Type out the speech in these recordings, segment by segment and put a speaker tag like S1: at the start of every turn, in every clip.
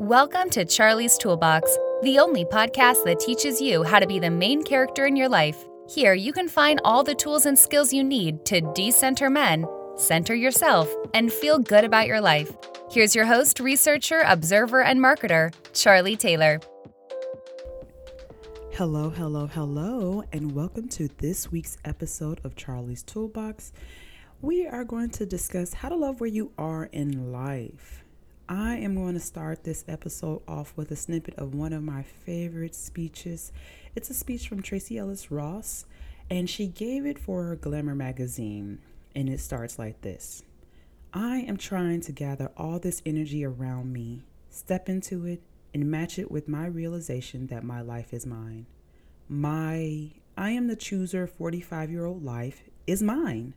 S1: Welcome to Charlie's Toolbox, the only podcast that teaches you how to be the main character in your life. Here, you can find all the tools and skills you need to decenter men, center yourself, and feel good about your life. Here's your host, researcher, observer, and marketer, Charlie Taylor.
S2: Hello, hello, hello, and welcome to this week's episode of Charlie's Toolbox. We are going to discuss how to love where you are in life. I am going to start this episode off with a snippet of one of my favorite speeches. It's a speech from Tracee Ellis Ross, and she gave it for Glamour magazine. And it starts like this I am trying to gather all this energy around me, step into it, and match it with my realization that my life is mine. My I am the chooser 45 year old life is mine.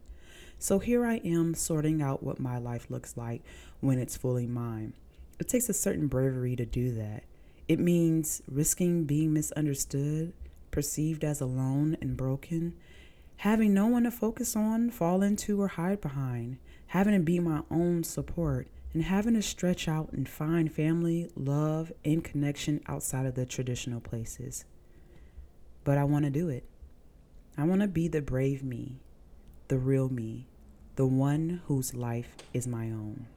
S2: So here I am sorting out what my life looks like when it's fully mine. It takes a certain bravery to do that. It means risking being misunderstood, perceived as alone and broken, having no one to focus on, fall into, or hide behind, having to be my own support, and having to stretch out and find family, love, and connection outside of the traditional places. But I want to do it. I want to be the brave me, the real me, the one whose life is my own.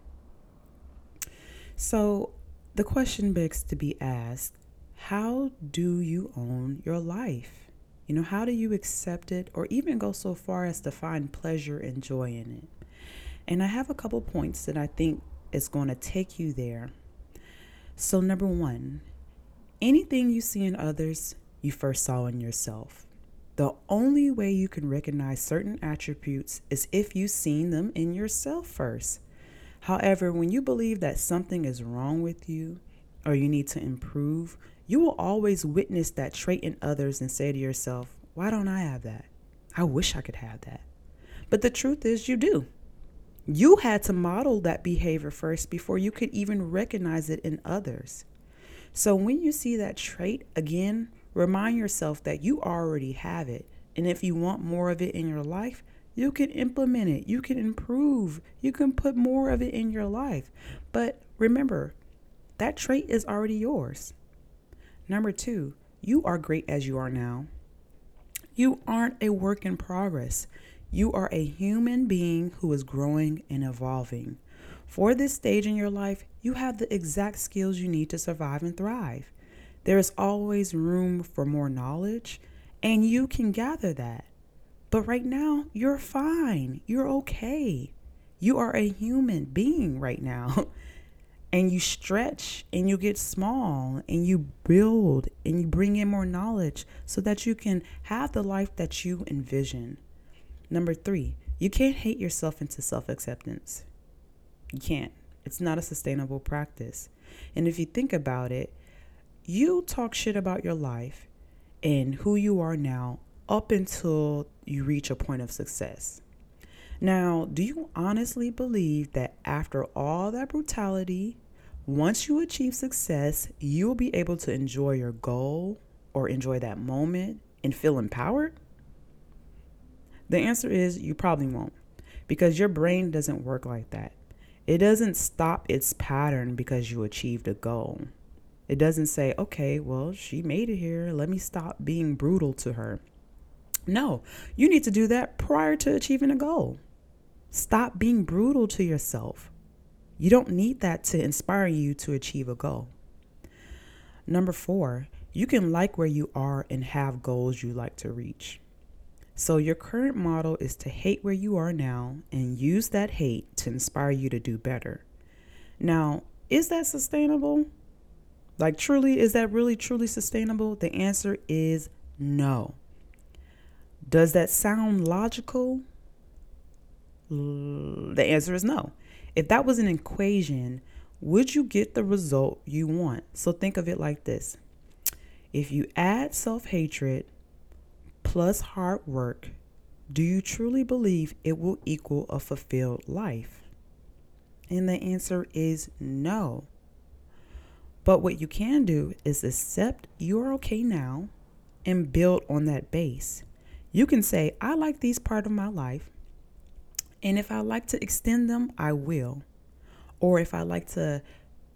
S2: So the question begs to be asked how do you own your life? You know, how do you accept it or even go so far as to find pleasure and joy in it? And I have a couple points that I think is going to take you there. So, number one, anything you see in others, you first saw in yourself. The only way you can recognize certain attributes is if you've seen them in yourself first. However, when you believe that something is wrong with you or you need to improve, you will always witness that trait in others and say to yourself, Why don't I have that? I wish I could have that. But the truth is, you do. You had to model that behavior first before you could even recognize it in others. So when you see that trait again, Remind yourself that you already have it. And if you want more of it in your life, you can implement it. You can improve. You can put more of it in your life. But remember, that trait is already yours. Number two, you are great as you are now. You aren't a work in progress. You are a human being who is growing and evolving. For this stage in your life, you have the exact skills you need to survive and thrive. There is always room for more knowledge, and you can gather that. But right now, you're fine. You're okay. You are a human being right now. and you stretch and you get small and you build and you bring in more knowledge so that you can have the life that you envision. Number three, you can't hate yourself into self acceptance. You can't. It's not a sustainable practice. And if you think about it, you talk shit about your life and who you are now up until you reach a point of success. Now, do you honestly believe that after all that brutality, once you achieve success, you will be able to enjoy your goal or enjoy that moment and feel empowered? The answer is you probably won't because your brain doesn't work like that. It doesn't stop its pattern because you achieved a goal. It doesn't say, okay, well, she made it here. Let me stop being brutal to her. No, you need to do that prior to achieving a goal. Stop being brutal to yourself. You don't need that to inspire you to achieve a goal. Number four, you can like where you are and have goals you like to reach. So, your current model is to hate where you are now and use that hate to inspire you to do better. Now, is that sustainable? Like, truly, is that really truly sustainable? The answer is no. Does that sound logical? The answer is no. If that was an equation, would you get the result you want? So think of it like this if you add self hatred plus hard work, do you truly believe it will equal a fulfilled life? And the answer is no. But what you can do is accept you're okay now and build on that base. You can say, I like these part of my life. And if I like to extend them, I will. Or if I like to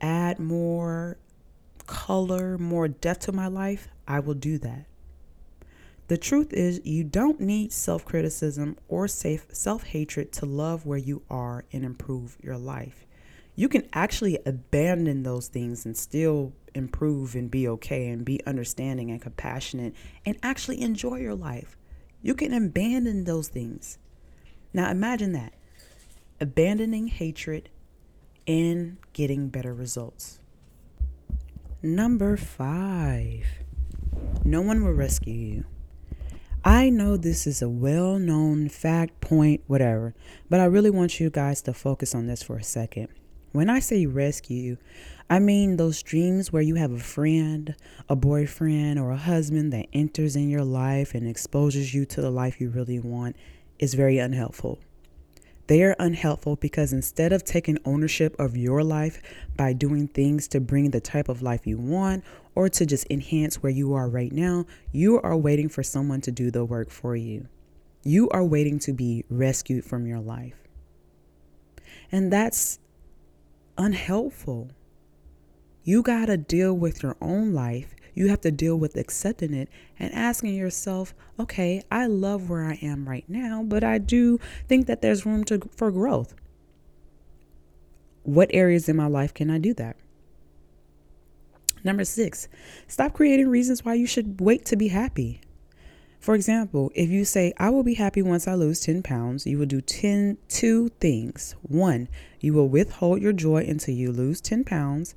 S2: add more color, more depth to my life, I will do that. The truth is, you don't need self criticism or self hatred to love where you are and improve your life. You can actually abandon those things and still improve and be okay and be understanding and compassionate and actually enjoy your life. You can abandon those things. Now imagine that abandoning hatred and getting better results. Number five, no one will rescue you. I know this is a well known fact, point, whatever, but I really want you guys to focus on this for a second. When I say rescue, I mean those dreams where you have a friend, a boyfriend, or a husband that enters in your life and exposes you to the life you really want is very unhelpful. They are unhelpful because instead of taking ownership of your life by doing things to bring the type of life you want or to just enhance where you are right now, you are waiting for someone to do the work for you. You are waiting to be rescued from your life. And that's unhelpful. You got to deal with your own life you have to deal with accepting it and asking yourself, okay, I love where I am right now, but I do think that there's room to, for growth. What areas in my life can I do that? Number six, stop creating reasons why you should wait to be happy. For example, if you say, I will be happy once I lose 10 pounds, you will do 10, two things. One, you will withhold your joy until you lose 10 pounds.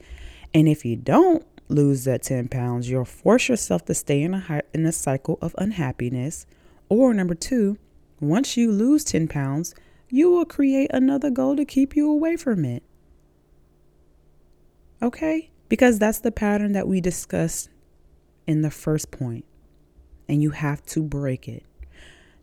S2: And if you don't lose that 10 pounds, you'll force yourself to stay in a, in a cycle of unhappiness. Or number two, once you lose 10 pounds, you will create another goal to keep you away from it. Okay? Because that's the pattern that we discussed in the first point, and you have to break it.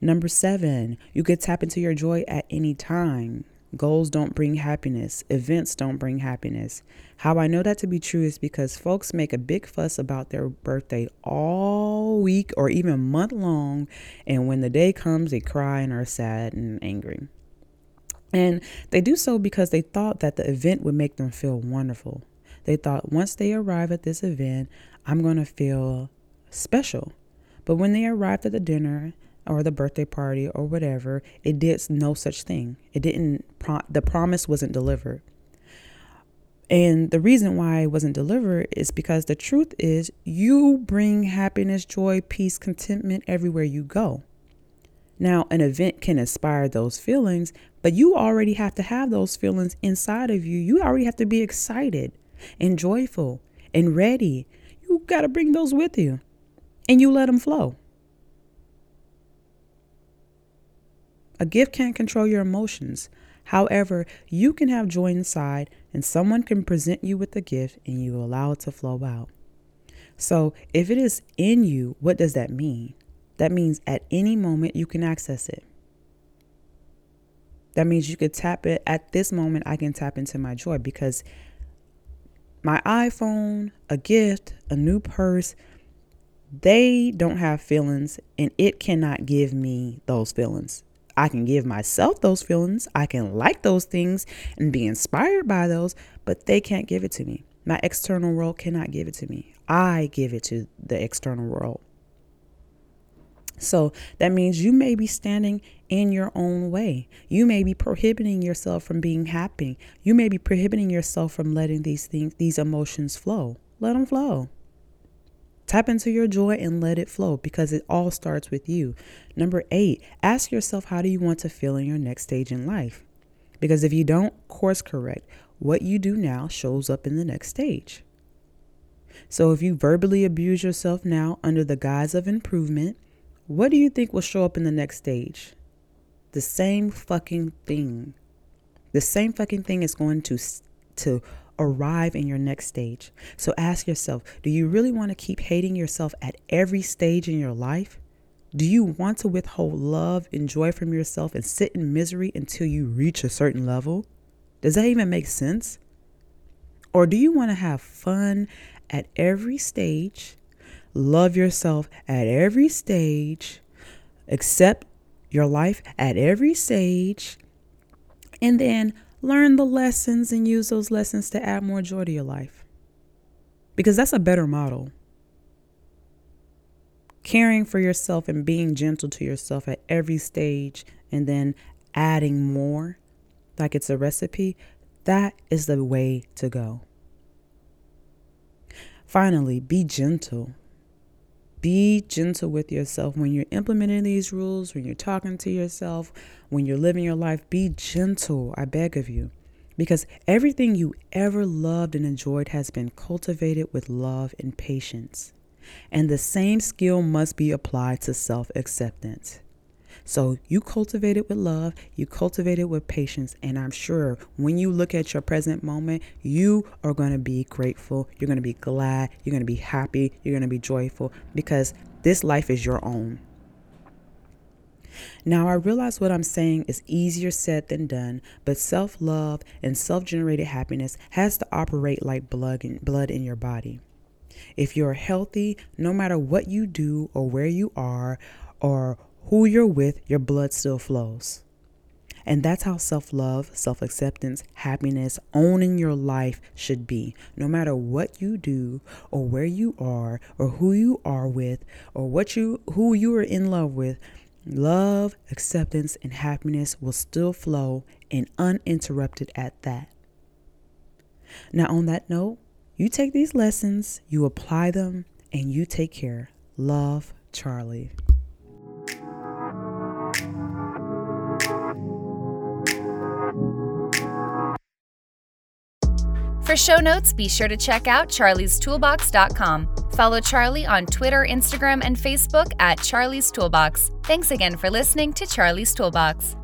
S2: Number seven, you could tap into your joy at any time. Goals don't bring happiness. Events don't bring happiness. How I know that to be true is because folks make a big fuss about their birthday all week or even month long. And when the day comes, they cry and are sad and angry. And they do so because they thought that the event would make them feel wonderful. They thought once they arrive at this event, I'm going to feel special. But when they arrived at the dinner or the birthday party or whatever, it did no such thing. It didn't, the promise wasn't delivered. And the reason why it wasn't delivered is because the truth is you bring happiness, joy, peace, contentment everywhere you go. Now, an event can inspire those feelings, but you already have to have those feelings inside of you. You already have to be excited and joyful and ready. You got to bring those with you and you let them flow. A gift can't control your emotions. However, you can have joy inside, and someone can present you with a gift and you allow it to flow out. So, if it is in you, what does that mean? That means at any moment you can access it. That means you could tap it at this moment. I can tap into my joy because my iPhone, a gift, a new purse, they don't have feelings and it cannot give me those feelings. I can give myself those feelings. I can like those things and be inspired by those, but they can't give it to me. My external world cannot give it to me. I give it to the external world. So that means you may be standing in your own way. You may be prohibiting yourself from being happy. You may be prohibiting yourself from letting these things, these emotions flow. Let them flow. Tap into your joy and let it flow because it all starts with you. Number eight, ask yourself how do you want to feel in your next stage in life? Because if you don't course correct, what you do now shows up in the next stage. So if you verbally abuse yourself now under the guise of improvement, what do you think will show up in the next stage? The same fucking thing. The same fucking thing is going to to arrive in your next stage. So ask yourself do you really want to keep hating yourself at every stage in your life? Do you want to withhold love and joy from yourself and sit in misery until you reach a certain level? Does that even make sense? Or do you want to have fun at every stage, love yourself at every stage, accept your life at every stage, and then learn the lessons and use those lessons to add more joy to your life. Because that's a better model. Caring for yourself and being gentle to yourself at every stage and then adding more like it's a recipe, that is the way to go. Finally, be gentle. Be gentle with yourself when you're implementing these rules, when you're talking to yourself, when you're living your life. Be gentle, I beg of you. Because everything you ever loved and enjoyed has been cultivated with love and patience. And the same skill must be applied to self acceptance. So you cultivate it with love, you cultivate it with patience, and I'm sure when you look at your present moment, you are going to be grateful, you're going to be glad, you're going to be happy, you're going to be joyful because this life is your own. Now, I realize what I'm saying is easier said than done, but self love and self generated happiness has to operate like blood in, blood in your body. If you're healthy, no matter what you do or where you are or who you're with, your blood still flows. And that's how self love, self acceptance, happiness, owning your life should be. No matter what you do, or where you are, or who you are with, or what you who you are in love with, love, acceptance, and happiness will still flow and uninterrupted at that. Now, on that note, you take these lessons, you apply them, and you take care. Love, Charlie.
S1: For show notes, be sure to check out charliestoolbox.com. Follow Charlie on Twitter, Instagram, and Facebook at Charlie's Toolbox. Thanks again for listening to Charlie's Toolbox.